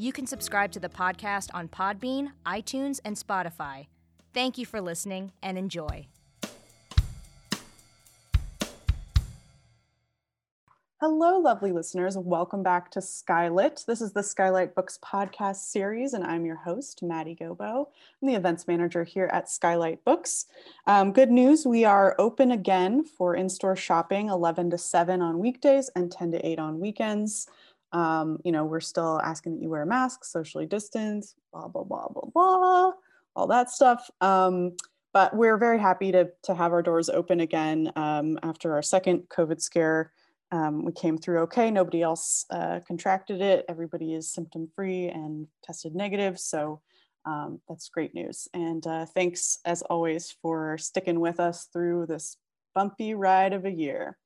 You can subscribe to the podcast on Podbean, iTunes, and Spotify. Thank you for listening and enjoy. Hello, lovely listeners. Welcome back to Skylit. This is the Skylight Books podcast series, and I'm your host, Maddie Gobo. I'm the events manager here at Skylight Books. Um, good news we are open again for in store shopping 11 to 7 on weekdays and 10 to 8 on weekends. Um, you know, we're still asking that you wear a mask, socially distance, blah, blah, blah, blah, blah, all that stuff. Um, but we're very happy to, to have our doors open again um, after our second COVID scare. Um, we came through okay. Nobody else uh, contracted it. Everybody is symptom free and tested negative. So um, that's great news. And uh, thanks, as always, for sticking with us through this bumpy ride of a year.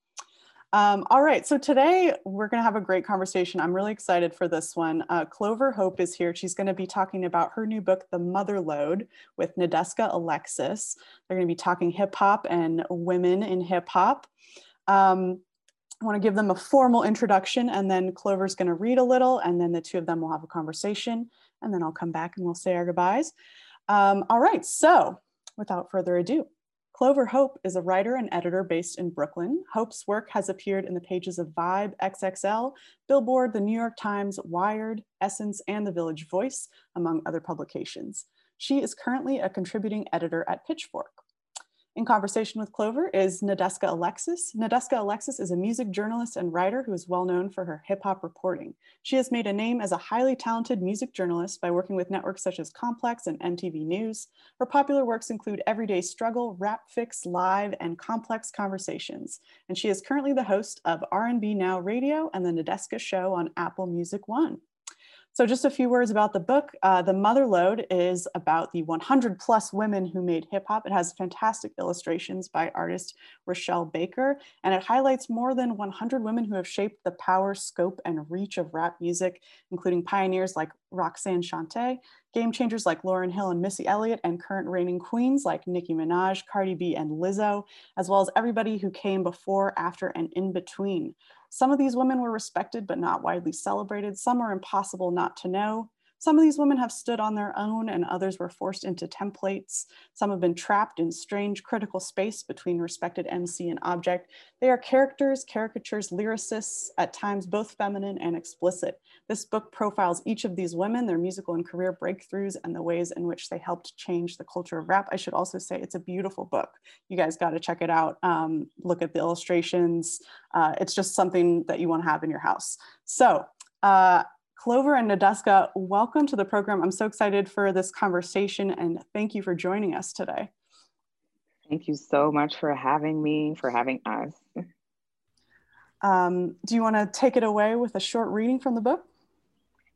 Um, all right, so today we're going to have a great conversation. I'm really excited for this one. Uh, Clover Hope is here. She's going to be talking about her new book, The Motherlode, with Nadeska Alexis. They're going to be talking hip hop and women in hip hop. Um, I want to give them a formal introduction, and then Clover's going to read a little, and then the two of them will have a conversation, and then I'll come back and we'll say our goodbyes. Um, all right, so without further ado, Clover Hope is a writer and editor based in Brooklyn. Hope's work has appeared in the pages of Vibe, XXL, Billboard, The New York Times, Wired, Essence, and The Village Voice, among other publications. She is currently a contributing editor at Pitchfork. In conversation with Clover is Nadeska Alexis. Nadeska Alexis is a music journalist and writer who is well known for her hip hop reporting. She has made a name as a highly talented music journalist by working with networks such as Complex and MTV News. Her popular works include Everyday Struggle, Rap Fix Live, and Complex Conversations. And she is currently the host of R&B Now Radio and the Nadeska Show on Apple Music One. So just a few words about the book. Uh, the Motherlode is about the 100 plus women who made hip hop. It has fantastic illustrations by artist Rachelle Baker, and it highlights more than 100 women who have shaped the power, scope, and reach of rap music, including pioneers like Roxanne Shante, game changers like Lauryn Hill and Missy Elliott, and current reigning queens like Nicki Minaj, Cardi B, and Lizzo, as well as everybody who came before, after, and in between. Some of these women were respected but not widely celebrated. Some are impossible not to know. Some of these women have stood on their own and others were forced into templates. Some have been trapped in strange critical space between respected MC and object. They are characters, caricatures, lyricists, at times both feminine and explicit. This book profiles each of these women, their musical and career breakthroughs, and the ways in which they helped change the culture of rap. I should also say it's a beautiful book. You guys got to check it out. Um, look at the illustrations. Uh, it's just something that you want to have in your house. So, uh, Clover and Nadeska, welcome to the program. I'm so excited for this conversation and thank you for joining us today. Thank you so much for having me, for having us. Um, do you want to take it away with a short reading from the book?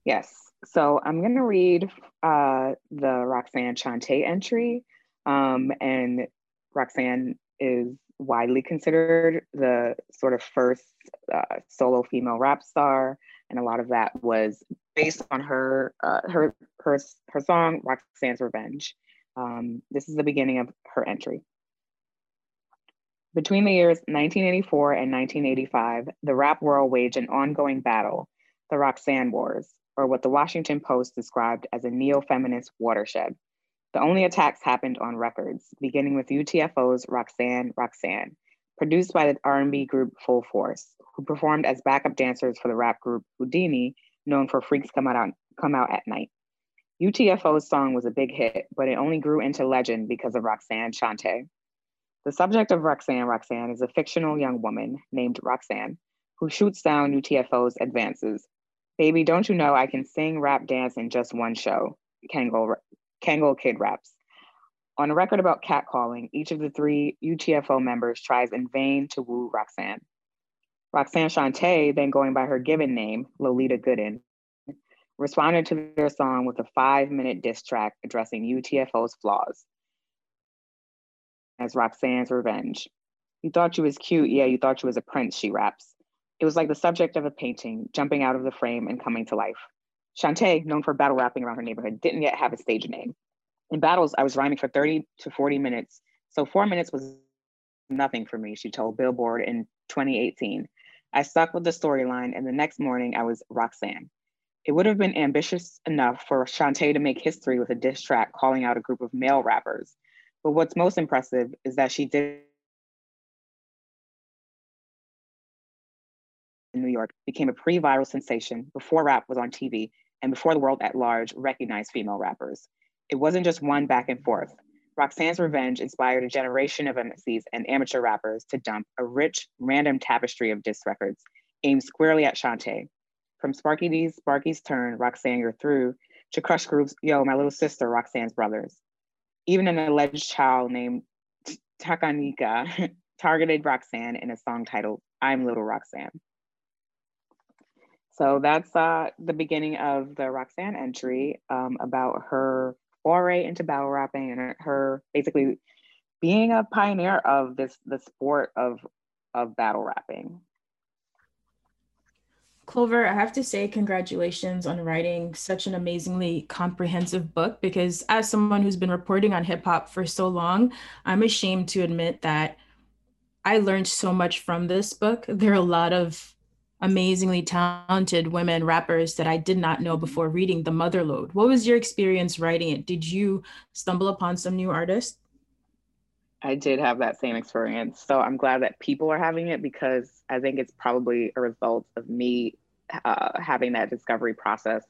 Yes. So I'm going to read uh, the Roxanne Shante entry. Um, and Roxanne is widely considered the sort of first uh, solo female rap star and a lot of that was based on her uh, her her her song Roxanne's Revenge. Um, this is the beginning of her entry. Between the years 1984 and 1985, the rap world waged an ongoing battle, the Roxanne Wars, or what the Washington Post described as a neo-feminist watershed. The only attacks happened on records, beginning with UTFO's Roxanne, Roxanne, produced by the R&B group Full Force, who performed as backup dancers for the rap group Whodini, known for Freaks Come Out, Come Out at Night. UTFO's song was a big hit, but it only grew into legend because of Roxanne Shante. The subject of Roxanne Roxanne is a fictional young woman named Roxanne who shoots down UTFO's advances. Baby, don't you know I can sing, rap, dance in just one show? Kangol, Kangol Kid raps. On a record about catcalling, each of the three UTFO members tries in vain to woo Roxanne. Roxanne Shante, then going by her given name, Lolita Gooden, responded to their song with a five minute diss track addressing UTFO's flaws as Roxanne's revenge. You thought you was cute, yeah, you thought you was a prince, she raps. It was like the subject of a painting, jumping out of the frame and coming to life. Shante, known for battle rapping around her neighborhood, didn't yet have a stage name. In battles, I was rhyming for 30 to 40 minutes, so four minutes was nothing for me, she told Billboard in 2018. I stuck with the storyline, and the next morning I was Roxanne. It would have been ambitious enough for Shante to make history with a diss track calling out a group of male rappers. But what's most impressive is that she did in New York became a pre-viral sensation before rap was on TV and before the world at large recognized female rappers. It wasn't just one back and forth. Roxanne's Revenge inspired a generation of MCs and amateur rappers to dump a rich, random tapestry of diss records aimed squarely at Shante. From Sparky D's Sparky's Turn, Roxanne You're Through, to Crush Group's Yo, My Little Sister, Roxanne's Brothers. Even an alleged child named Takanika targeted Roxanne in a song titled I'm Little Roxanne. So that's uh, the beginning of the Roxanne entry um, about her foray into battle rapping and her basically being a pioneer of this the sport of of battle rapping. Clover, I have to say congratulations on writing such an amazingly comprehensive book because as someone who's been reporting on hip hop for so long, I'm ashamed to admit that I learned so much from this book. There are a lot of amazingly talented women rappers that I did not know before reading The Motherlode. What was your experience writing it? Did you stumble upon some new artists? I did have that same experience. So I'm glad that people are having it because I think it's probably a result of me uh, having that discovery process,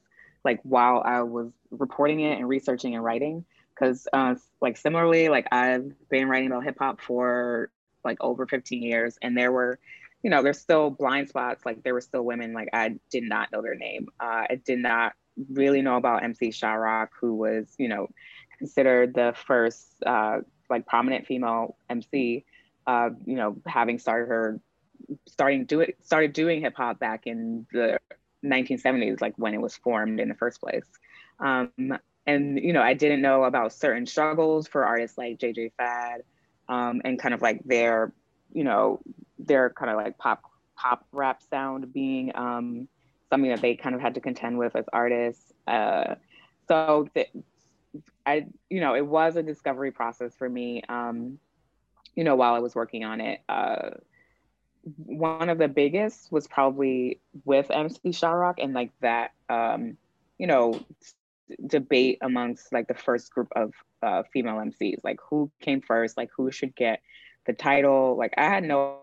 like while I was reporting it and researching and writing. Because, uh, like, similarly, like I've been writing about hip hop for like over 15 years, and there were you know, there's still blind spots. Like there were still women, like I did not know their name. Uh, I did not really know about MC Sha-Rock, who was, you know, considered the first uh, like prominent female MC. Uh, you know, having started her, starting do it, started doing hip hop back in the 1970s, like when it was formed in the first place. Um, and you know, I didn't know about certain struggles for artists like JJ Fad, um, and kind of like their you know, their kind of like pop pop rap sound being um, something that they kind of had to contend with as artists. Uh, so I, you know, it was a discovery process for me. Um, you know, while I was working on it, uh, one of the biggest was probably with MC Sha-Rock and like that, um, you know, debate amongst like the first group of uh, female MCs, like who came first, like who should get the title. Like I had no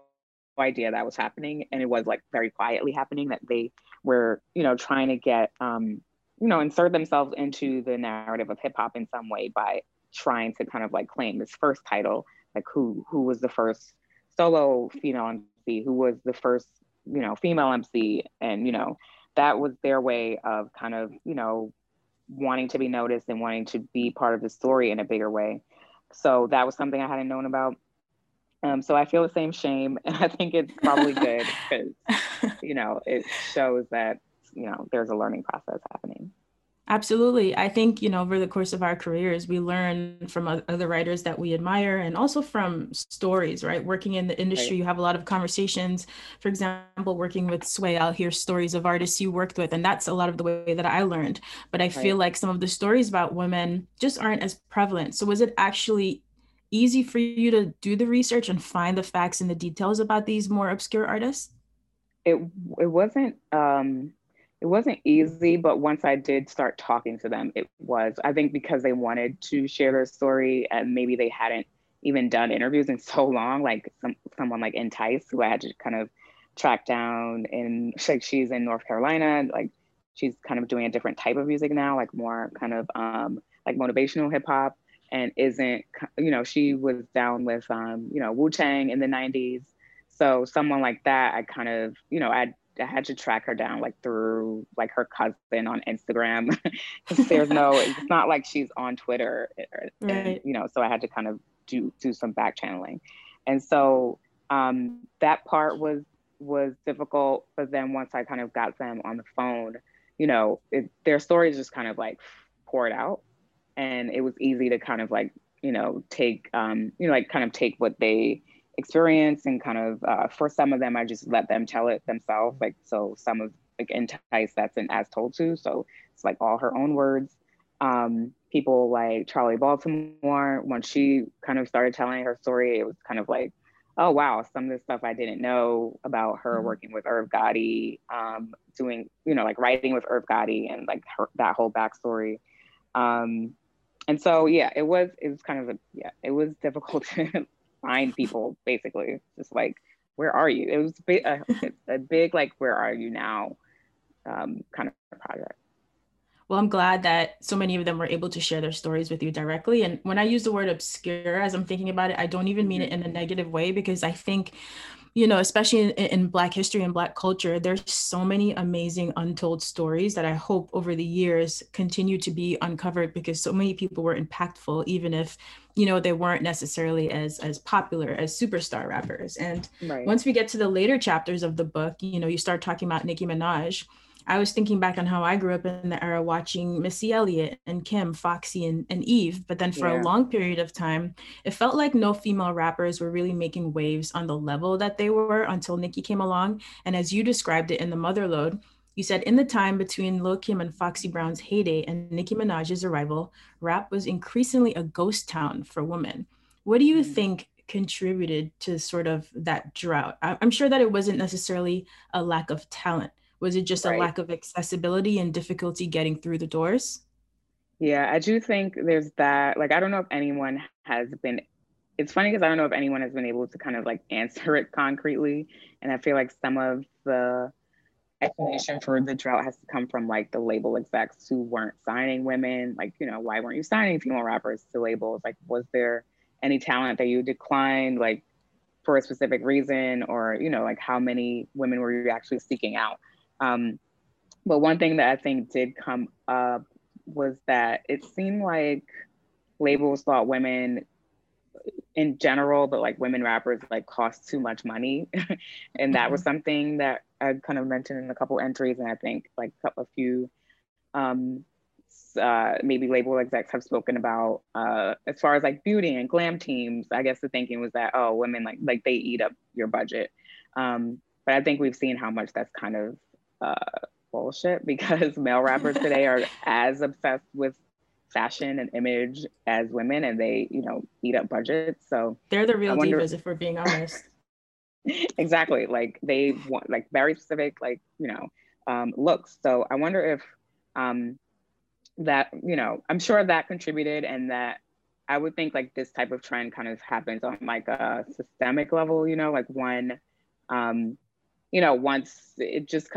idea that was happening, and it was like very quietly happening. That they were, you know, trying to get, um, you know, insert themselves into the narrative of hip hop in some way by trying to kind of like claim this first title, like who who was the first solo female MC, who was the first, you know, female MC, and you know, that was their way of kind of, you know, wanting to be noticed and wanting to be part of the story in a bigger way. So that was something I hadn't known about. Um, so I feel the same shame, and I think it's probably good because you know it shows that you know there's a learning process happening. Absolutely. I think, you know, over the course of our careers, we learn from other writers that we admire and also from stories, right? Working in the industry, right. you have a lot of conversations. For example, working with Sway, I'll hear stories of artists you worked with, and that's a lot of the way that I learned. But I right. feel like some of the stories about women just aren't as prevalent. So was it actually easy for you to do the research and find the facts and the details about these more obscure artists? It it wasn't um it wasn't easy, but once I did start talking to them, it was. I think because they wanted to share their story and maybe they hadn't even done interviews in so long, like some someone like Entice, who I had to kind of track down and like she's in North Carolina, like she's kind of doing a different type of music now, like more kind of um like motivational hip hop and isn't, you know, she was down with, um, you know, Wu Tang in the 90s. So someone like that, I kind of, you know, I, I had to track her down like through like her cousin on Instagram. There's no, it's not like she's on Twitter, or, right. and, you know, so I had to kind of do do some back channeling, and so um, that part was was difficult. But then once I kind of got them on the phone, you know, it, their stories just kind of like poured out, and it was easy to kind of like you know take um, you know like kind of take what they experience and kind of uh, for some of them I just let them tell it themselves. Like so some of like entice that's an as told to, so it's like all her own words. Um, people like Charli Baltimore, when she kind of started telling her story, it was kind of like, oh wow, some of the stuff I didn't know about her mm-hmm. working with Irv Gotti, um, doing, you know, like writing with Irv Gotti and like her, that whole backstory. Um, and so yeah, it was it was kind of a yeah, it was difficult to find people basically, just like where are you? It was a, a big like where are you now um, kind of project. Well, I'm glad that so many of them were able to share their stories with you directly. And when I use the word obscure, as I'm thinking about it, I don't even mean it in a negative way because I think, you know, especially in, in Black history and Black culture, there's so many amazing untold stories that I hope over the years continue to be uncovered because so many people were impactful, even if you know they weren't necessarily as as popular as superstar rappers and right. once we get to the later chapters of the book you know you start talking about nicki minaj I was thinking back on how I grew up in the era watching Missy Elliott and Kim, Foxy, and, and Eve. But then for yeah. a long period of time, it felt like no female rappers were really making waves on the level that they were until Nicki came along. And as you described it in the Motherlode, you said in the time between Lil Kim and Foxy Brown's heyday and Nicki Minaj's arrival, rap was increasingly a ghost town for women. What do you mm. think contributed to sort of that drought? I'm sure that it wasn't necessarily a lack of talent, was it just right. a lack of accessibility and difficulty getting through the doors? Yeah, I do think there's that. Like, I don't know if anyone has been, it's funny because I don't know if anyone has been able to kind of like answer it concretely. And I feel like some of the explanation for the drought has to come from like the label execs who weren't signing women. Like, you know, why weren't you signing female rappers to labels? Like, was there any talent that you declined? Like, for a specific reason or you know like how many women were you actually seeking out um, but one thing that I think did come up was that it seemed like labels thought women in general, but like women rappers like cost too much money. and that mm-hmm. was something that I kind of mentioned in a couple entries. And I think like a few um, uh, maybe label execs have spoken about uh, as far as like beauty and glam teams. I guess the thinking was that, oh, women like like they eat up your budget. Um, but I think we've seen how much that's kind of uh, bullshit because male rappers today are as obsessed with fashion and image as women and they you know eat up budgets. So they're the real wonder... divas if we're being honest. Exactly. Like they want like very specific like you know um, looks. So i wonder if um, that you know i'm sure that contributed and that i would think like this type of trend kind of happens on like a systemic level you know like one um, you know once it just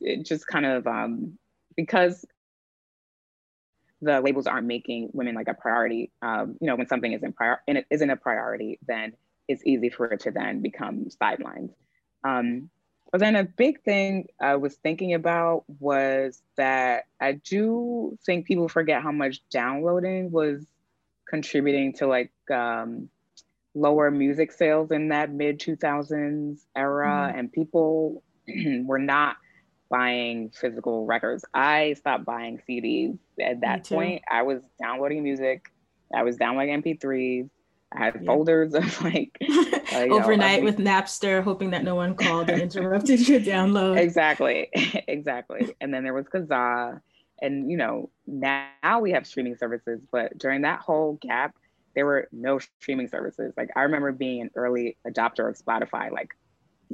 it just kind of um, because the labels aren't making women like a priority. Um, you know, when something isn't prior and it isn't a priority, then it's easy for it to then become sidelined. Um, but then a big thing I was thinking about was that I do think people forget how much downloading was contributing to like um, lower music sales in that mid 2000s era, mm-hmm. and people were not buying physical records. I stopped buying CDs at that point. I was downloading music. I was downloading MP3s. I had yeah. folders of like uh, overnight know, with Napster, hoping that no one called and interrupted your download. Exactly, exactly. And then there was Kazaa, and you know now we have streaming services, but during that whole gap, there were no streaming services. Like I remember being an early adopter of Spotify, like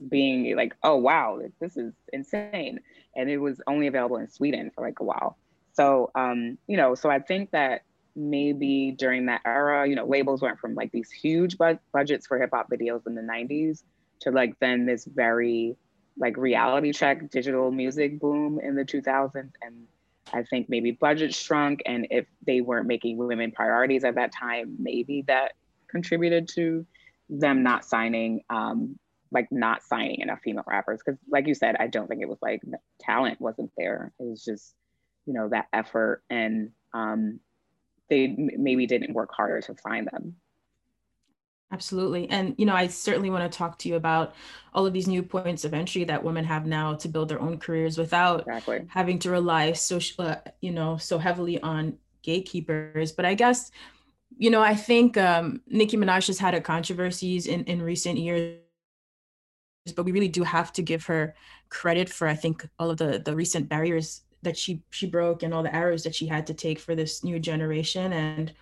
being like, oh wow, this is insane. And it was only available in Sweden for like a while. So um, you know, so I think that maybe during that era, you know, labels went from like these huge bu- budgets for hip hop videos in the 90s to like then this very like reality check digital music boom in the 2000s and I think maybe budget shrunk, and if they weren't making women priorities at that time, maybe that contributed to them not signing, um, like not signing enough female rappers. Because, like you said, I don't think it was like talent wasn't there. It was just, you know, that effort, and um, they maybe didn't work harder to find them. Absolutely. And, you know, I certainly want to talk to you about all of these new points of entry that women have now to build their own careers without exactly. having to rely so, uh, you know, so heavily on gatekeepers. But I guess, you know, I think um, Nicki Minaj has had a controversies in, in recent years, but we really do have to give her credit for, I think, all of the, the recent barriers that she, she broke and all the arrows that she had to take for this new generation. And,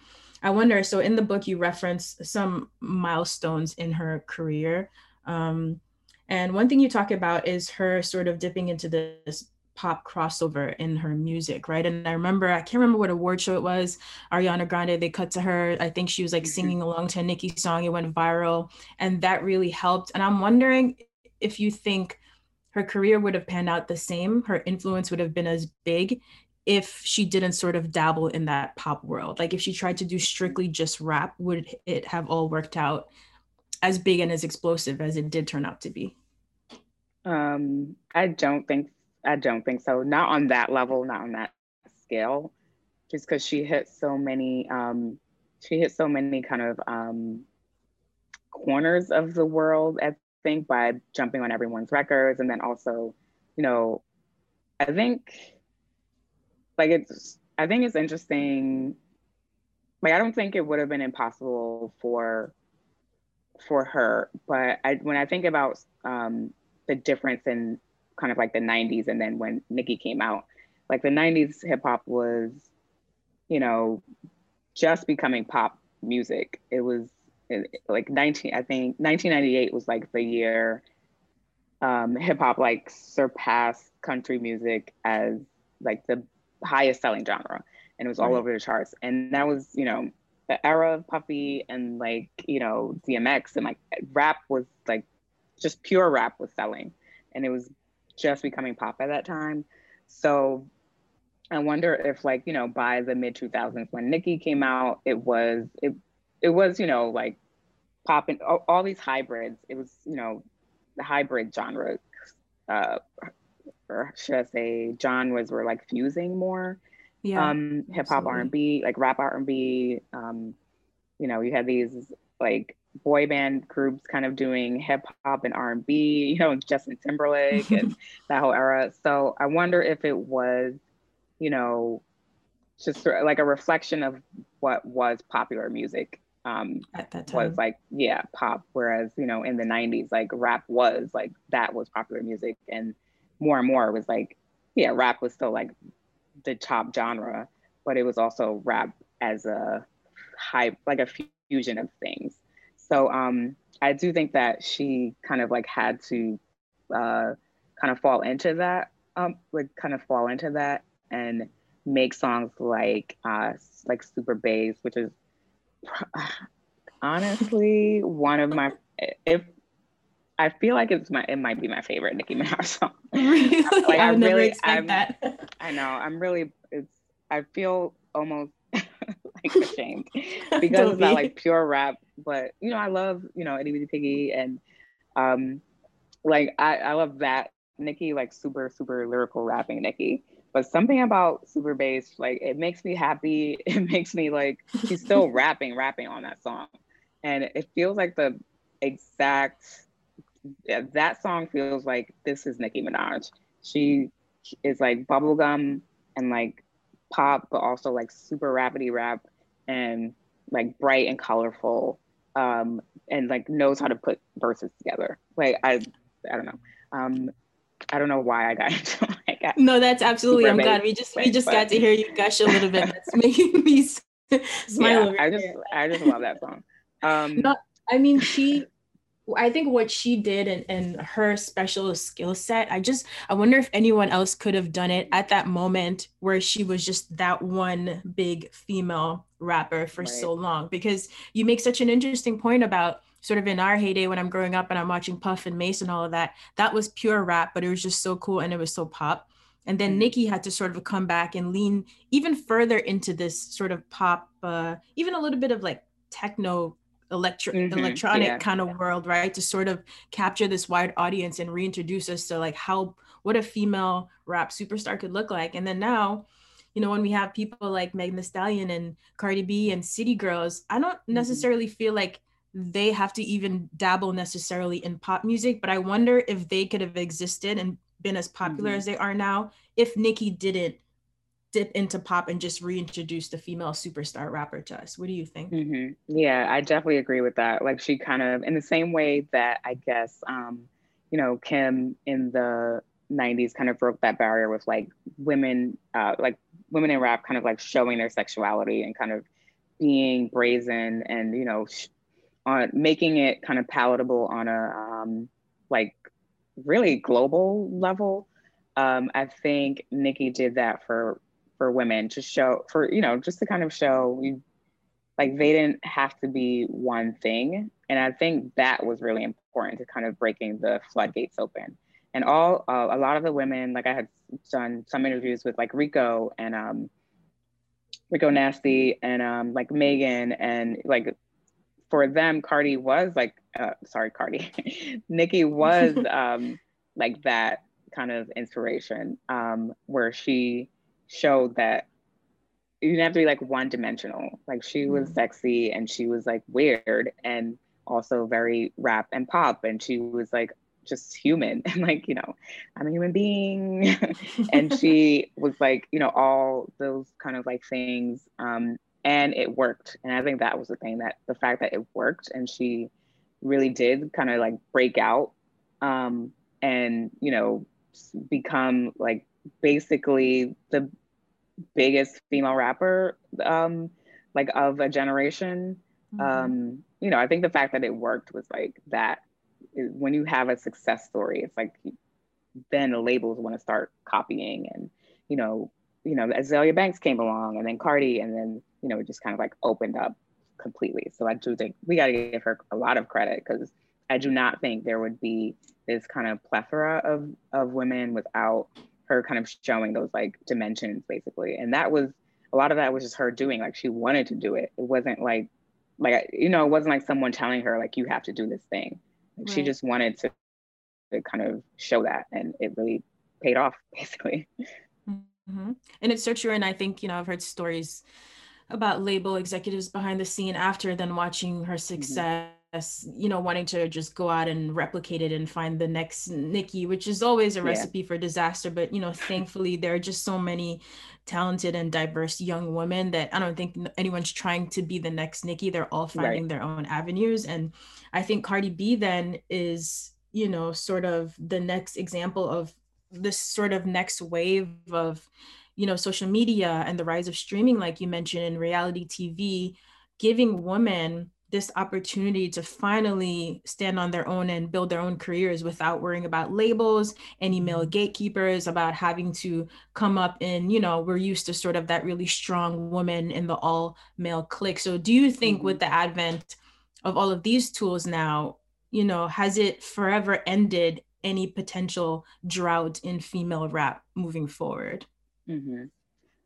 I wonder. So in the book, you reference some milestones in her career. Um, and one thing you talk about is her sort of dipping into this pop crossover in her music, right? And I remember, I can't remember what award show it was. Ariana Grande, they cut to her. I think she was like mm-hmm. singing along to a Nicki song. It went viral. And that really helped. And I'm wondering if you think her career would have panned out the same, her influence would have been as big if she didn't sort of dabble in that pop world. Like if she tried to do strictly just rap would it have all worked out as big and as explosive as it did turn out to be? Um i don't think i don't think so. Not on that level not on that scale. Just because she hit so many um she hit so many kind of um corners of the world i think by jumping on everyone's records and then also you know i think like it's I think it's interesting. Like I don't think it would have been impossible for for her, but I when I think about um, the difference in kind of like the 90s and then when Nicki came out, like the 90s hip hop was, you know, just becoming pop music. It was like 19 I think 1998 was like the year um, hip hop like surpassed country music as like the highest selling genre and it was all right. over the charts. And that was, you know, the era of Puffy and like, you know, DMX and like rap was like just pure rap was selling and it was just becoming pop at that time. So I wonder if like, you know, by the mid 2000s when Nicki came out, it was, it, it was, you know, like popping all, all these hybrids. It was, you know, the hybrid genre uh, or should I say genres were like fusing more. Yeah. Um, hip hop R and B, like rap R and B. Um, you know, you had these like boy band groups kind of doing hip hop and R and B, you know, Justin Timberlake and that whole era. So I wonder if it was, you know, just like a reflection of what was popular music um at that time was like yeah pop whereas you know in the 90s like rap was like that was popular music and more and more it was like, yeah, rap was still like the top genre, but it was also rap as a hype, like a fusion of things. So um, I do think that she kind of like had to uh, kind of fall into that, um, like kind of fall into that and make songs like uh, like Super Bass, which is honestly one of my if I feel like it's my it might be my favorite Nicki Minaj song. Really? like I, I would really, expect I'm, that. I know. I'm really. It's. I feel almost like ashamed because it's not like pure rap, but you know, I love you know Itty Bitty Piggy and um, like I I love that Nicki like super super lyrical rapping Nicki. But something about Super Bass, like it makes me happy. It makes me like she's still rapping, rapping on that song, and it feels like the exact that song feels like this is Nicki Minaj. She is like bubblegum and like pop, but also like super rapidy rap and like bright and colorful. Um, and like knows how to put verses together. Like I, I don't know. Um, I don't know why I got into like no, that's absolutely. I'm glad we just we just but, got to hear you gush a little bit. That's making me smile. Yeah, I just I just love that song. Um, no, I mean she I think what she did and, and her special skill set, I just I wonder if anyone else could have done it at that moment where she was just that one big female rapper for right. so long. Because you make such an interesting point about sort of in our heyday when I'm growing up and I'm watching Puff and Mase and all of that, that was pure rap, but it was just so cool and it was so pop. and then mm-hmm. Nicki had to sort of come back and lean even further into this sort of pop, uh, even a little bit of like techno electro mm-hmm. electronic yeah. kind of world, right? To sort of capture this wide audience and reintroduce us to like how what a female rap superstar could look like. And then now, you know, when we have people like Megan Thee Stallion and Cardi B and City Girls, I don't mm-hmm. necessarily feel like they have to even dabble necessarily in pop music, but I wonder if they could have existed and been as popular mm-hmm. as they are now if Nicki didn't dip into pop and just reintroduce the female superstar rapper to us. What do you think? Mm-hmm. Yeah, I definitely agree with that. Like she kind of, in the same way that I guess, um, you know, Kim in the 90s kind of broke that barrier with like women, uh, like women in rap kind of like showing their sexuality and kind of being brazen and, you know, sh- on making it kind of palatable on a um, like really global level. Um, I think Nicki did that for for women to show for you know just to kind of show you like they didn't have to be one thing and i think that was really important to kind of breaking the floodgates open and all uh, a lot of the women like i had done some interviews with like rico and um rico nasty and um like megan and like for them cardi was like uh, sorry cardi nicki was um like that kind of inspiration um where she showed that you didn't have to be like one dimensional. Like she was mm-hmm. sexy and she was like weird and also very rap and pop. And she was like just human and like, you know, I'm a human being. and she was like, you know, all those kind of like things. Um, and it worked. And I think that was the thing that the fact that it worked and she really did kind of like break out um, and, you know, become like basically the biggest female rapper um like of a generation mm-hmm. um you know i think the fact that it worked was like that when you have a success story it's like then the labels want to start copying and you know you know Azealia Banks came along and then Cardi and then you know it just kind of like opened up completely so I do think we got to give her a lot of credit because I do not think there would be this kind of plethora of of women without her kind of showing those like dimensions basically. And that was a lot of that was just her doing like she wanted to do it. It wasn't like like you know, it wasn't like someone telling her like you have to do this thing. Like, right. She just wanted to, to kind of show that and it really paid off basically. Mm-hmm. And it's so true. And I think, you know, I've heard stories about label executives behind the scene after then watching her mm-hmm. success. Mm-hmm you know, wanting to just go out and replicate it and find the next Nicki, which is always a recipe yeah. for disaster. But, you know, thankfully, there are just so many talented and diverse young women that I don't think anyone's trying to be the next Nicki. They're all finding right. their own avenues. And I think Cardi B then is, you know, sort of the next example of this sort of next wave of, you know, social media and the rise of streaming, like you mentioned in reality TV, giving women this opportunity to finally stand on their own and build their own careers without worrying about labels, any male mm-hmm. gatekeepers, about having to come up in, you know, we're used to sort of that really strong woman in the all male clique. So do you think mm-hmm. with the advent of all of these tools now, you know, has it forever ended any potential drought in female rap moving forward? Mm-hmm.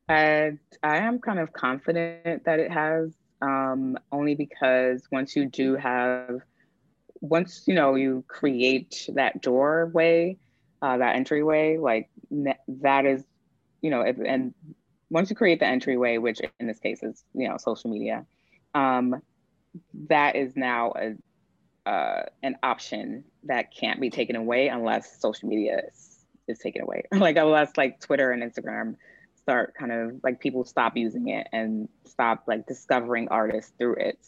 I, I am kind of confident that it has um, only because once you do have, once you know you create that doorway, uh, that entryway, like that is, you know, if, and once you create the entryway, which in this case is you know social media, um, that is now a uh, an option that can't be taken away unless social media is, is taken away. like unless like Twitter and Instagram start kind of like people stop using it and stop like discovering artists through it.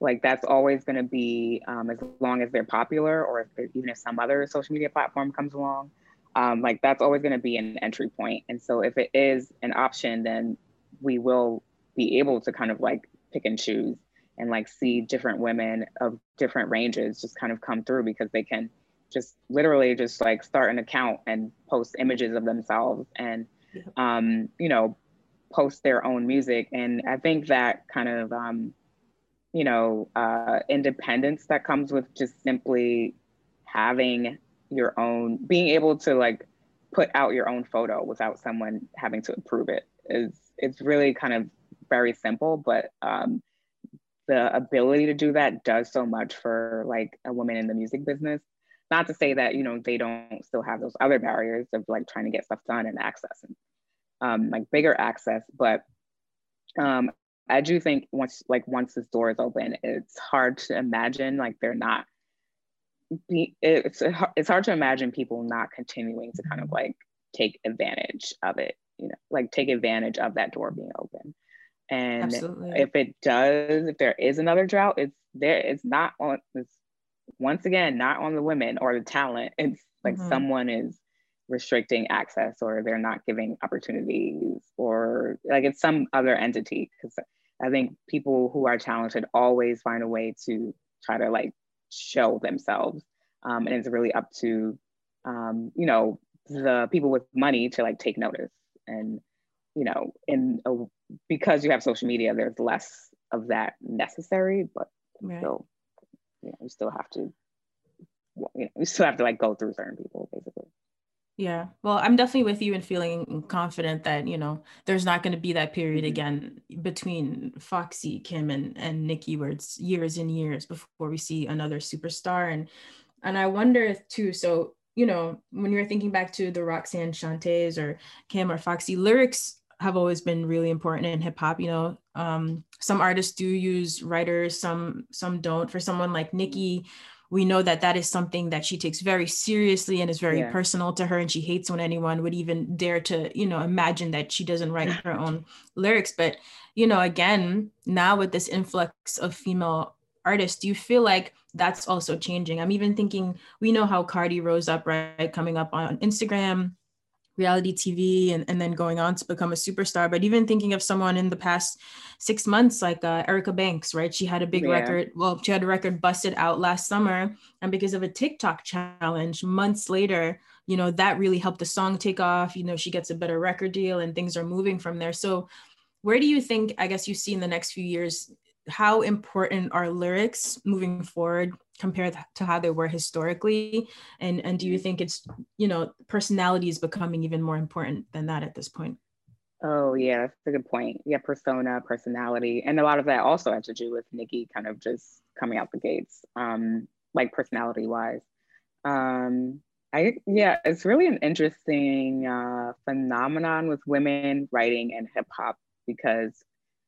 Like that's always going to be um, as long as they're popular, or if even if some other social media platform comes along, um, like that's always going to be an entry point. And so if it is an option, then we will be able to kind of like pick and choose and like see different women of different ranges just kind of come through because they can just literally just like start an account and post images of themselves and um, you know, post their own music. And I think that kind of, um, you know, uh, independence that comes with just simply having your own, being able to like put out your own photo without someone having to approve it is it's really kind of very simple but um, the ability to do that does so much for like a woman in the music business. Not to say that you know they don't still have those other barriers of like trying to get stuff done and access and um, like bigger access but um, i do think once like once this door is open it's hard to imagine like they're not be, it's it's hard to imagine people not continuing to kind of like take advantage of it you know like take advantage of that door being open and Absolutely. if it does if there is another drought it's there it's not on it's once again not on the women or the talent it's like mm-hmm. someone is restricting access or they're not giving opportunities or like it's some other entity because i think people who are talented always find a way to try to like show themselves um, and it's really up to um, you know the people with money to like take notice and you know in a, because you have social media there's less of that necessary but right. still you know you still have to you know you still have to like go through certain people basically yeah. Well, I'm definitely with you in feeling confident that, you know, there's not going to be that period mm-hmm. again between Foxy, Kim and and Nicki where it's years and years before we see another superstar and and I wonder too so, you know, when you're thinking back to the Roxanne Shantes or Kim or Foxy lyrics have always been really important in hip hop, you know. Um some artists do use writers, some some don't. For someone like Nicki, we know that that is something that she takes very seriously and is very yeah. personal to her and she hates when anyone would even dare to you know imagine that she doesn't write her own lyrics but you know again now with this influx of female artists do you feel like that's also changing i'm even thinking we know how cardi rose up right coming up on instagram reality TV and, and then going on to become a superstar. But even thinking of someone in the past six months, like uh, Erica Banks, right? She had a big yeah. record. Well, she had a record busted out last summer. And because of a TikTok challenge, months later, you know, that really helped the song take off. You know, she gets a better record deal and things are moving from there. So, where do you think, I guess you see in the next few years, how important are lyrics moving forward compared to how they were historically? And and do you think it's you know personality is becoming even more important than that at this point? Oh yeah that's a good point. Yeah persona personality and a lot of that also has to do with nicki kind of just coming out the gates um like personality wise um I yeah, it's really an interesting uh, phenomenon with women writing and hip hop because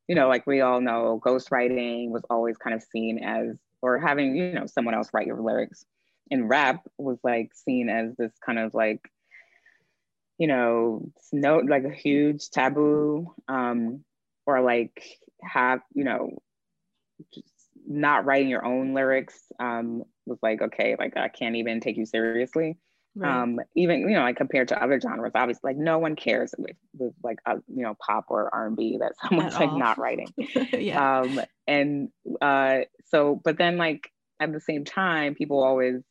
you know, like we all know, ghostwriting was always kind of seen as, or having, you know, someone else write your lyrics. And rap was like seen as this kind of like, you know, no, like a huge taboo, um, or like have, you know, just not writing your own lyrics um, was like, okay, like I can't even take you seriously. Right. Um, even you know, like compared to other genres, obviously, like no one cares with, with like uh, you know pop or R and B that someone's At like all. not writing. yeah. Um, and uh, so, but then like at the same time, people always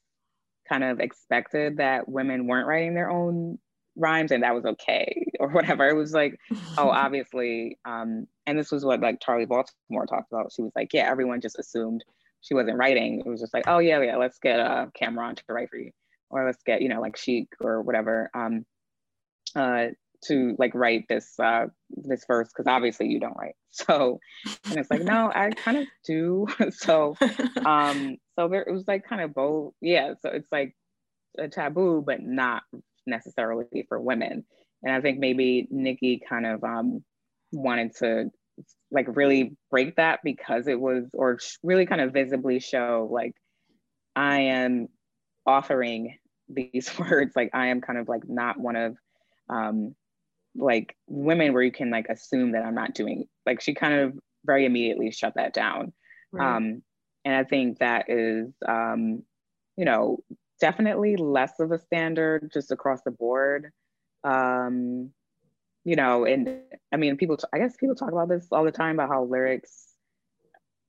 kind of expected that women weren't writing their own rhymes and that was okay or whatever. It was like, oh, obviously, um, and this was what like Charli Baltimore talked about. She was like, yeah, everyone just assumed she wasn't writing. It was just like, oh yeah, yeah, let's get a uh, Cam'ron to write for you or let's get you know like Sheek or whatever um, uh, to like write this uh, this verse because obviously you don't write. So and it's like no, I kind of do. so um, so there it was like kind of both. Yeah, so it's like a taboo, but not necessarily for women. And I think maybe Nicki kind of um, wanted to like really break that because it was or really kind of visibly show like I am offering these words like i am kind of like not one of um like women where you can like assume that i'm not doing like she kind of very immediately shut that down right. um and i think that is um you know definitely less of a standard just across the board um you know and i mean people i guess people talk about this all the time about how lyrics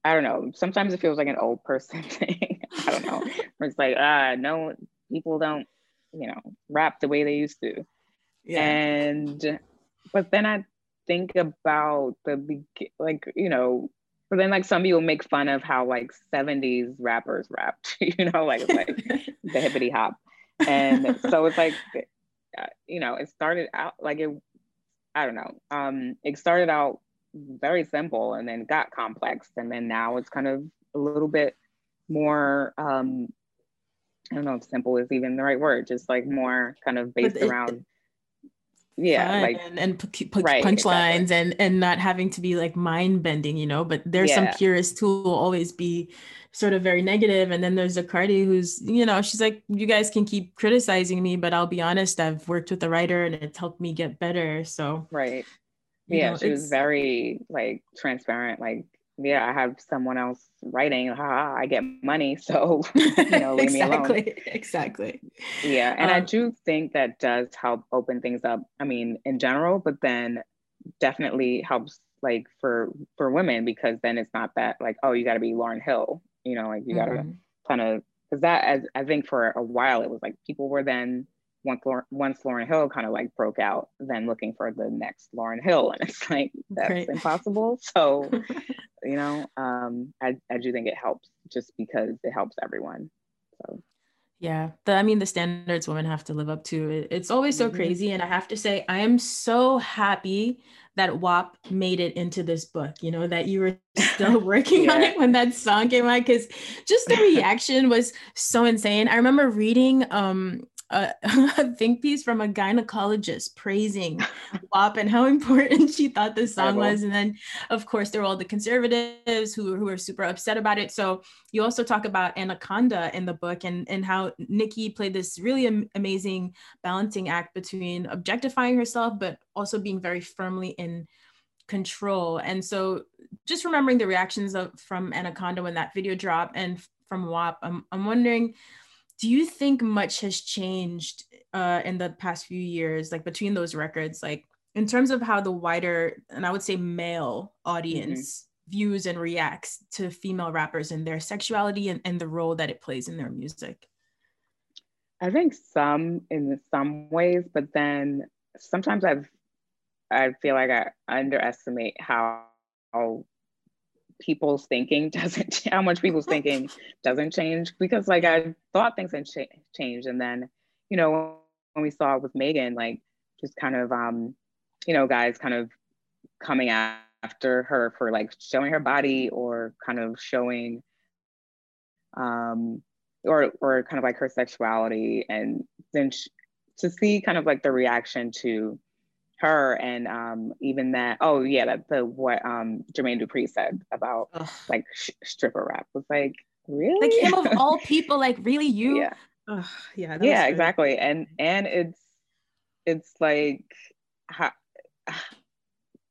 i don't know sometimes it feels like an old person thing i don't know it's like ah no people don't, you know, rap the way they used to. Yeah. And but then I think about the like, you know, but then like some people make fun of how like 70s rappers rapped, you know, like like the hippity hop. And so it's like uh, you know, it started out like it, I don't know, um, it started out very simple and then got complex. And then now it's kind of a little bit more, um, I don't know if simple is even the right word, just like more kind of based it, around yeah like and, and p- p- right, punchlines exactly. and and not having to be like mind bending you know but there's yeah. some purists who will always be sort of very negative and then there's a cardi who's you know she's like you guys can keep criticizing me but i'll be honest i've worked with a writer and it's helped me get better so right yeah know, she was very like transparent like yeah, I have someone else writing, ha, I get money. So, you know, leave exactly, me alone. Exactly. Yeah. And um, I do think that does help open things up. I mean, in general, but then definitely helps like for for women because then it's not that like, oh, you gotta be Lauryn Hill, you know, like you gotta mm-hmm. kind of because that as I think for a while it was like people were then once Lauryn, once Lauryn Hill kind of like broke out, then looking for the next Lauryn Hill, and it's like that's right. impossible. So, you know, um, I I do think it helps just because it helps everyone. So. Yeah, the, I mean the standards women have to live up to. It, it's always so mm-hmm. crazy, and I have to say, I am so happy that WAP made it into this book. You know that you were still working yeah. on it when that song came out, because just the reaction was so insane. I remember reading um a, a think piece from a gynecologist praising WAP and how important she thought this song was. And then, of course, there were all the conservatives who, who were super upset about it. So you also talk about Anaconda in the book and, and how Nicki played this really am- amazing balancing act between objectifying herself, but also being very firmly in control. And so just remembering the reactions of from Anaconda when that video dropped and from WAP, I'm, I'm wondering do you think much has changed uh, in the past few years like between those records like in terms of how the wider and i would say male audience mm-hmm. views and reacts to female rappers and their sexuality and, and the role that it plays in their music i think some in some ways but then sometimes i've i feel like i underestimate how, how people's thinking doesn't how much people's thinking doesn't change because like I thought things had cha- changed. And then you know when we saw it with Megan like just kind of um you know guys kind of coming after her for like showing her body or kind of showing um or or kind of like her sexuality. And then sh- to see kind of like the reaction to her and um, even that oh yeah that the what um Jermaine Dupri said about Ugh. like sh- stripper rap was like really? Like him of all people like really you? Yeah. Ugh, yeah yeah exactly and and it's it's like how,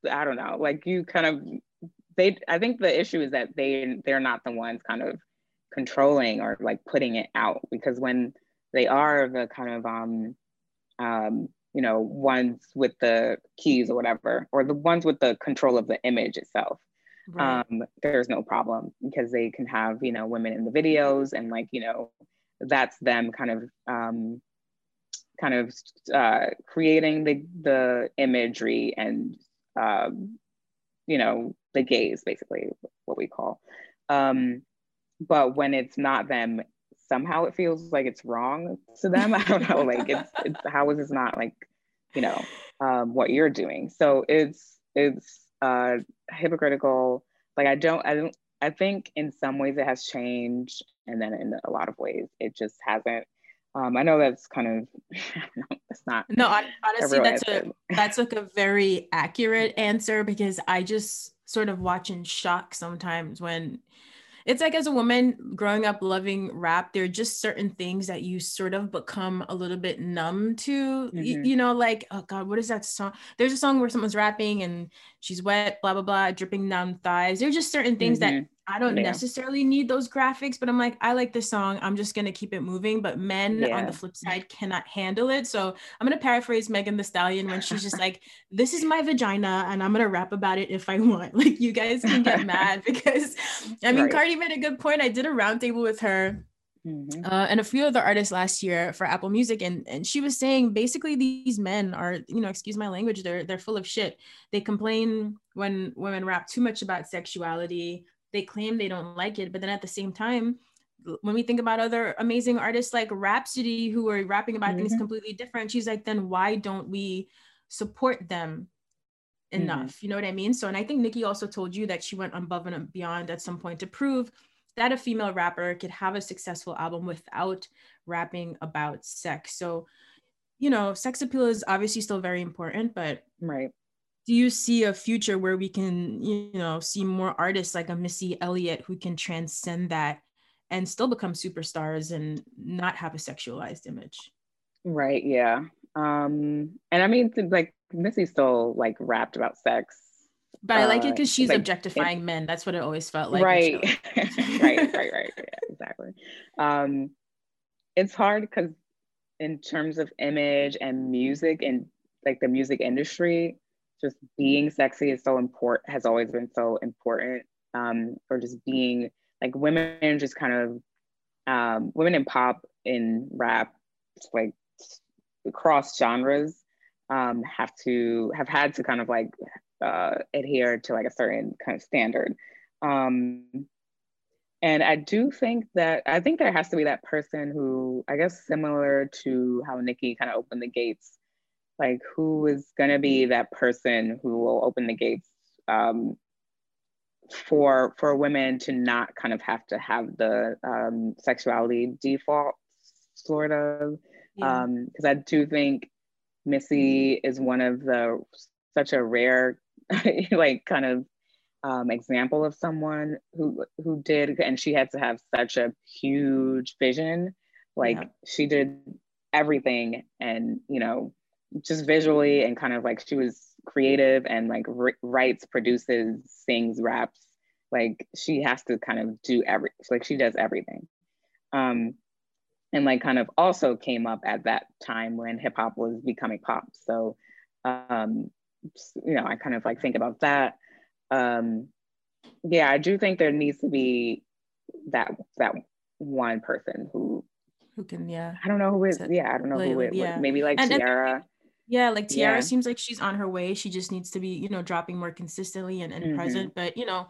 I don't know like you kind of they I think the issue is that they they're not the ones kind of controlling or like putting it out because when they are the kind of um um you know, ones with the keys or whatever, or the ones with the control of the image itself. Right. Um, there's no problem because they can have, you know, women in the videos and like, you know, that's them kind of um, kind of uh, creating the the imagery and um, you know the gaze basically what we call um, but when it's not them somehow it feels like it's wrong to them. I don't know, like it's, it's how is this not like, you know, um, what you're doing? So it's it's uh, hypocritical. Like I don't I don't I think in some ways it has changed, and then in a lot of ways it just hasn't. Um, I know that's kind of it's not. No, honestly, that's answer. a that's like a very accurate answer because I just sort of watch in shock sometimes when it's like as a woman growing up loving rap there are just certain things that you sort of become a little bit numb to mm-hmm. you, you know like oh god what is that song there's a song where someone's rapping and she's wet blah blah blah dripping down thighs there's just certain things mm-hmm. that I don't yeah. necessarily need those graphics, but I'm like, I like this song. I'm just gonna keep it moving. But men yeah. on the flip side cannot handle it. So I'm gonna paraphrase Megan Thee Stallion when she's just like, This is my vagina, and I'm gonna rap about it if I want. Like you guys can get mad because I mean right. Cardi made a good point. I did a roundtable with her Mm-hmm. Uh, and a few other artists last year for Apple Music, and and she was saying basically these men are, you know, excuse my language, they're they're full of shit. They complain when women rap too much about sexuality they claim they don't like it but then at the same time when we think about other amazing artists like Rapsody who are rapping about mm-hmm. things completely different, she's like, then why don't we support them enough? Mm-hmm. You know what I mean? So, and I think Nicki also told you that she went above and beyond at some point to prove that a female rapper could have a successful album without rapping about sex. So, you know, sex appeal is obviously still very important, but right. Do you see a future where we can, you know, see more artists like a Missy Elliott who can transcend that and still become superstars and not have a sexualized image? Right. Yeah. Um, and I mean, like Missy still like rapped about sex but I like it because uh, she's like, objectifying it, men. That's what it always felt like. Right. right, right, right. Yeah, exactly. Um, it's hard because in terms of image and music and like the music industry, just being sexy is so important, has always been so important. Um, or just being like women just kind of um, women in pop in rap, like across genres, um, have to have had to kind of like uh, adhere to like a certain kind of standard. Um, and I do think that I think there has to be that person who, I guess, similar to how Nicki kind of opened the gates, like who is going to be that person who will open the gates um, for for women to not kind of have to have the um, sexuality default, sort of, because yeah. um, I do think Missy is one of the such a rare like kind of um, example of someone who who did and she had to have such a huge vision like yeah. she did everything and you know just visually and kind of like she was creative and like writes produces sings raps like she has to kind of do every like she does everything um and like kind of also came up at that time when hip hop was becoming pop so um you know, I kind of like think about that. Um, yeah, I do think there needs to be that that one person who who can yeah I don't know who is yeah I don't know who it yeah. maybe like and, Tierra. And, yeah, like Tierra yeah. seems like she's on her way. She just needs to be, you know, dropping more consistently and, and mm-hmm. present. But, you know,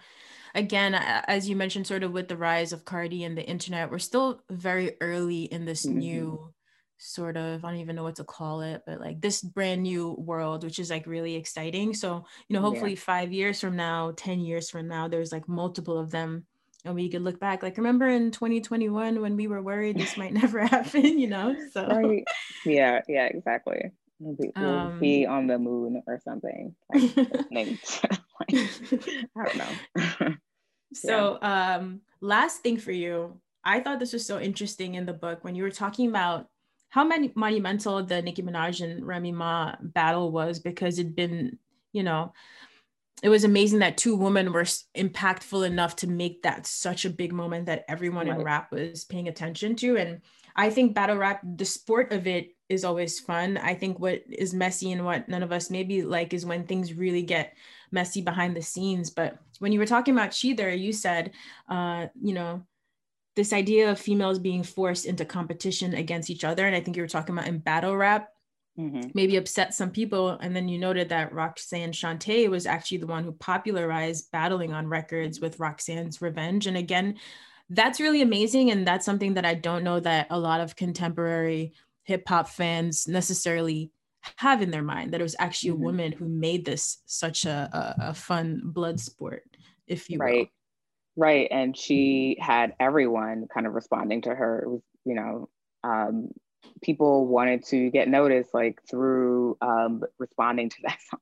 again, as you mentioned, sort of with the rise of Cardi and the internet, we're still very early in this mm-hmm. new sort of i don't even know what to call it but like this brand new world which is like really exciting so you know hopefully yeah. five years from now 10 years from now there's like multiple of them and we could look back like remember in 2021 when we were worried this might never happen you know so right. yeah yeah exactly we'll be, we'll um, be on the moon or something like, like, i don't know so yeah. um last thing for you I thought this was so interesting in the book when you were talking about how many monumental the Nicki Minaj and Remy Ma battle was because it'd been, you know, it was amazing that two women were impactful enough to make that such a big moment that everyone right. in rap was paying attention to. And I think battle rap, the sport of it is always fun. I think what is messy and what none of us maybe like is when things really get messy behind the scenes. But when you were talking about She there, you said, uh, you know, this idea of females being forced into competition against each other, and I think you were talking about in battle rap, mm-hmm. maybe upset some people. And then you noted that Roxanne Shante was actually the one who popularized battling on records with Roxanne's Revenge. And again, that's really amazing. And that's something that I don't know that a lot of contemporary hip hop fans necessarily have in their mind that it was actually mm-hmm. a woman who made this such a, a, a fun blood sport, if you right. will. Right. And she had everyone kind of responding to her. It was, you know, um, people wanted to get noticed like through um, responding to that song.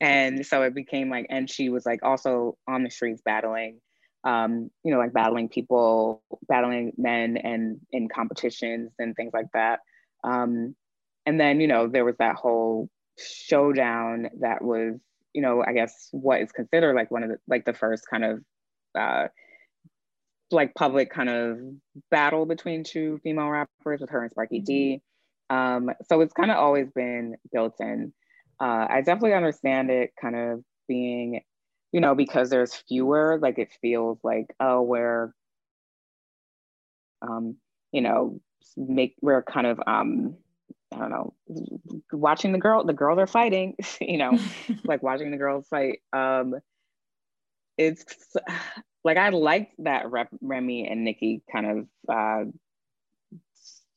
And so it became like, and she was like also on the streets battling, um, you know, like battling people, battling men and in competitions and things like that. Um, and then, you know, there was that whole showdown that was, you know, I guess what is considered like one of the, like the first kind of uh, like public kind of battle between two female rappers with her and Sparky D. Mm-hmm. Um, so it's kind of always been built in. Uh, I definitely understand it kind of being, you know, because there's fewer, like it feels like, oh, we're, um, you know, make, we're kind of, um, I don't know, watching the girl, the girls are fighting, you know, like watching the girls fight. Um, it's like I liked that Rep- Remy and Nicki kind of uh,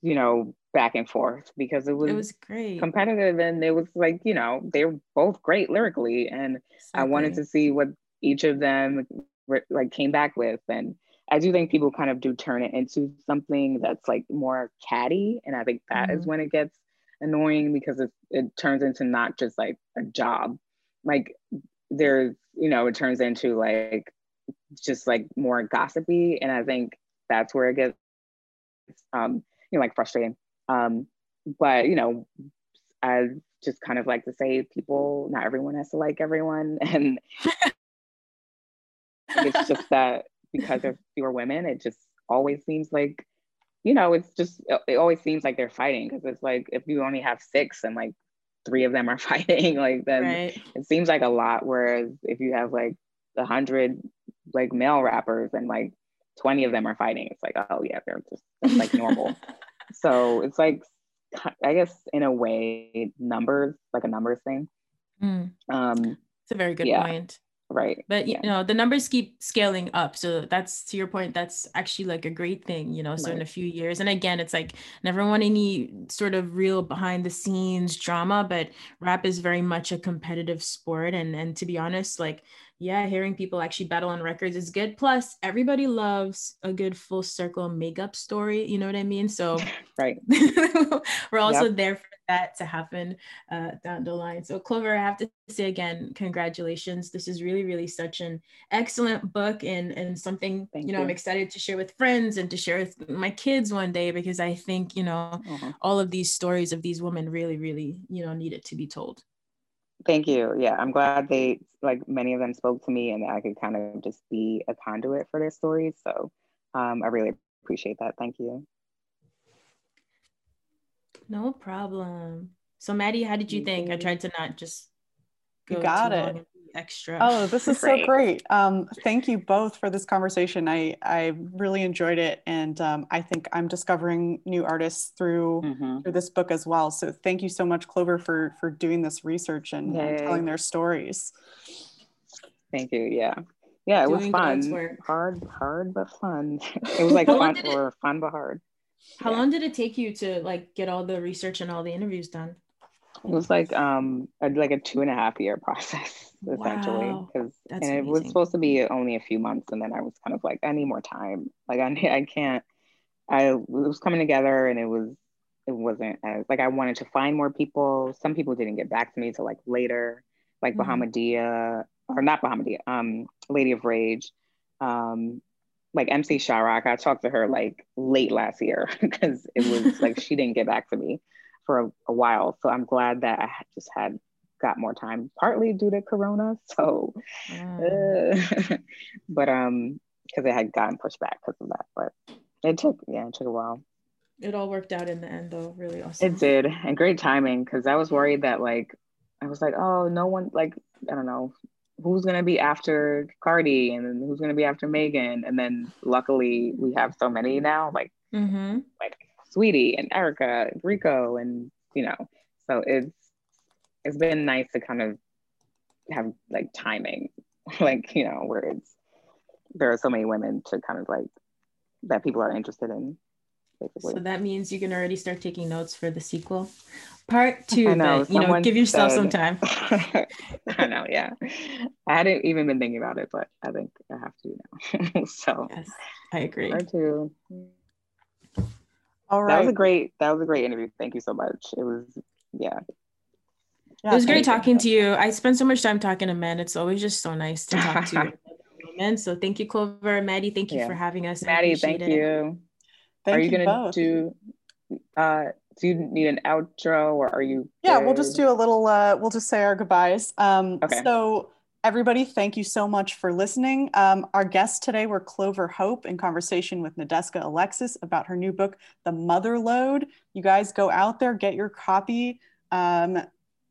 you know back and forth because it was it was great competitive and it was like you know they were both great lyrically and exactly. I wanted to see what each of them like came back with and I do think people kind of do turn it into something that's like more catty and I think that mm-hmm. is when it gets annoying because it, it turns into not just like a job like there's you know it turns into like just like more gossipy and i think that's where it gets um you know like frustrating um but you know i just kind of like to say people not everyone has to like everyone and it's just that because there's fewer women it just always seems like you know it's just it always seems like they're fighting because it's like if you only have six and like three of them are fighting like then right. it seems like a lot whereas if you have like a hundred like male rappers and like 20 of them are fighting it's like oh yeah they're just like normal so it's like i guess in a way numbers like a numbers thing mm. um it's a very good yeah. point right but you yeah. know the numbers keep scaling up so that's to your point that's actually like a great thing you know so right. in a few years and again it's like never want any sort of real behind the scenes drama but rap is very much a competitive sport and and to be honest like yeah, hearing people actually battle on records is good. Plus, everybody loves a good full circle makeup story. You know what I mean? So, right, we're also yep. there for that to happen uh, down the line. So, Clover, I have to say again, congratulations. This is really, really such an excellent book and and something Thank you know you. I'm excited to share with friends and to share with my kids one day because I think you know uh-huh. all of these stories of these women really, really you know needed to be told. Thank you. Yeah, I'm glad they like many of them spoke to me and I could kind of just be a conduit for their stories. So um, I really appreciate that. Thank you. No problem. So Maddie, how did you think? I tried to not just go you got it extra. Oh, this is so great. Um, thank you both for this conversation. I, I really enjoyed it. And um, I think I'm discovering new artists through, mm-hmm. through this book as well. So thank you so much, Clover, for, for doing this research and, and telling their stories. Thank you. Yeah. Yeah, it doing was fun. Hard, hard, but fun. It was like fun or fun, but hard. How yeah. long did it take you to like get all the research and all the interviews done? It was like um a, like a two and a half year process essentially because wow. and it was supposed to be only a few months and then I was kind of like I need more time like I I can't I it was coming together and it was it wasn't as like I wanted to find more people some people didn't get back to me till like later like mm-hmm. Bahamadia or not Bahamadia um Lady of Rage um like MC Sha-Rock I talked to her like late last year because it was like she didn't get back to me for a, a, while. So I'm glad that I just had got more time, partly due to Corona. So, uh, but um, because it had gotten pushed back because of that. But it took, yeah, it took a while. It all worked out in the end, though. Really awesome. It did, and great timing because I was worried that like I was like, oh, no one like I don't know who's gonna be after Cardi and then who's gonna be after Megan, and then luckily we have so many now, like mm-hmm. like Saweetie and Erykah, Rico, and you know, so it's it's been nice to kind of have like timing, like you know, where it's there are so many women to kind of like that people are interested in. Basically. So that means you can already start taking notes for the sequel, part two. Know, but, you know, give yourself said, some time. I know, yeah. I hadn't even been thinking about it, but I think I have to now. so yes, I agree. Part two. All right. That was a great that was a great interview. Thank you so much. It was yeah. Yeah it was great talking to you. I spend so much time talking to men. It's always just so nice to talk to women. So thank you, Clover. Maddie, thank you yeah. for having us. Maddie, thank it. you. Thank are you, you gonna both. do uh do you need an outro or are you yeah good? we'll just do a little uh we'll just say our goodbyes um okay. so Everybody, thank you so much for listening. Um, our guests today were Clover Hope in conversation with Nadeska Alexis about her new book, The Motherlode. You guys go out there, get your copy, um,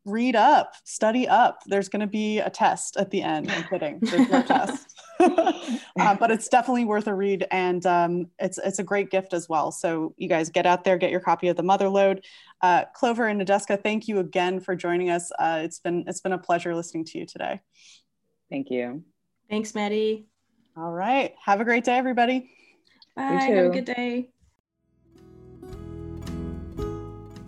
read up, study up. There's going to be a test at the end. I'm kidding. There's no test. uh, but it's definitely worth a read, and um, it's it's a great gift as well. So you guys get out there, get your copy of the Motherlode. Uh, Clover and Nadeska, thank you again for joining us. Uh, it's been it's been a pleasure listening to you today. Thank you. Thanks, Maddie. All right. Have a great day, everybody. Bye. Have a good day.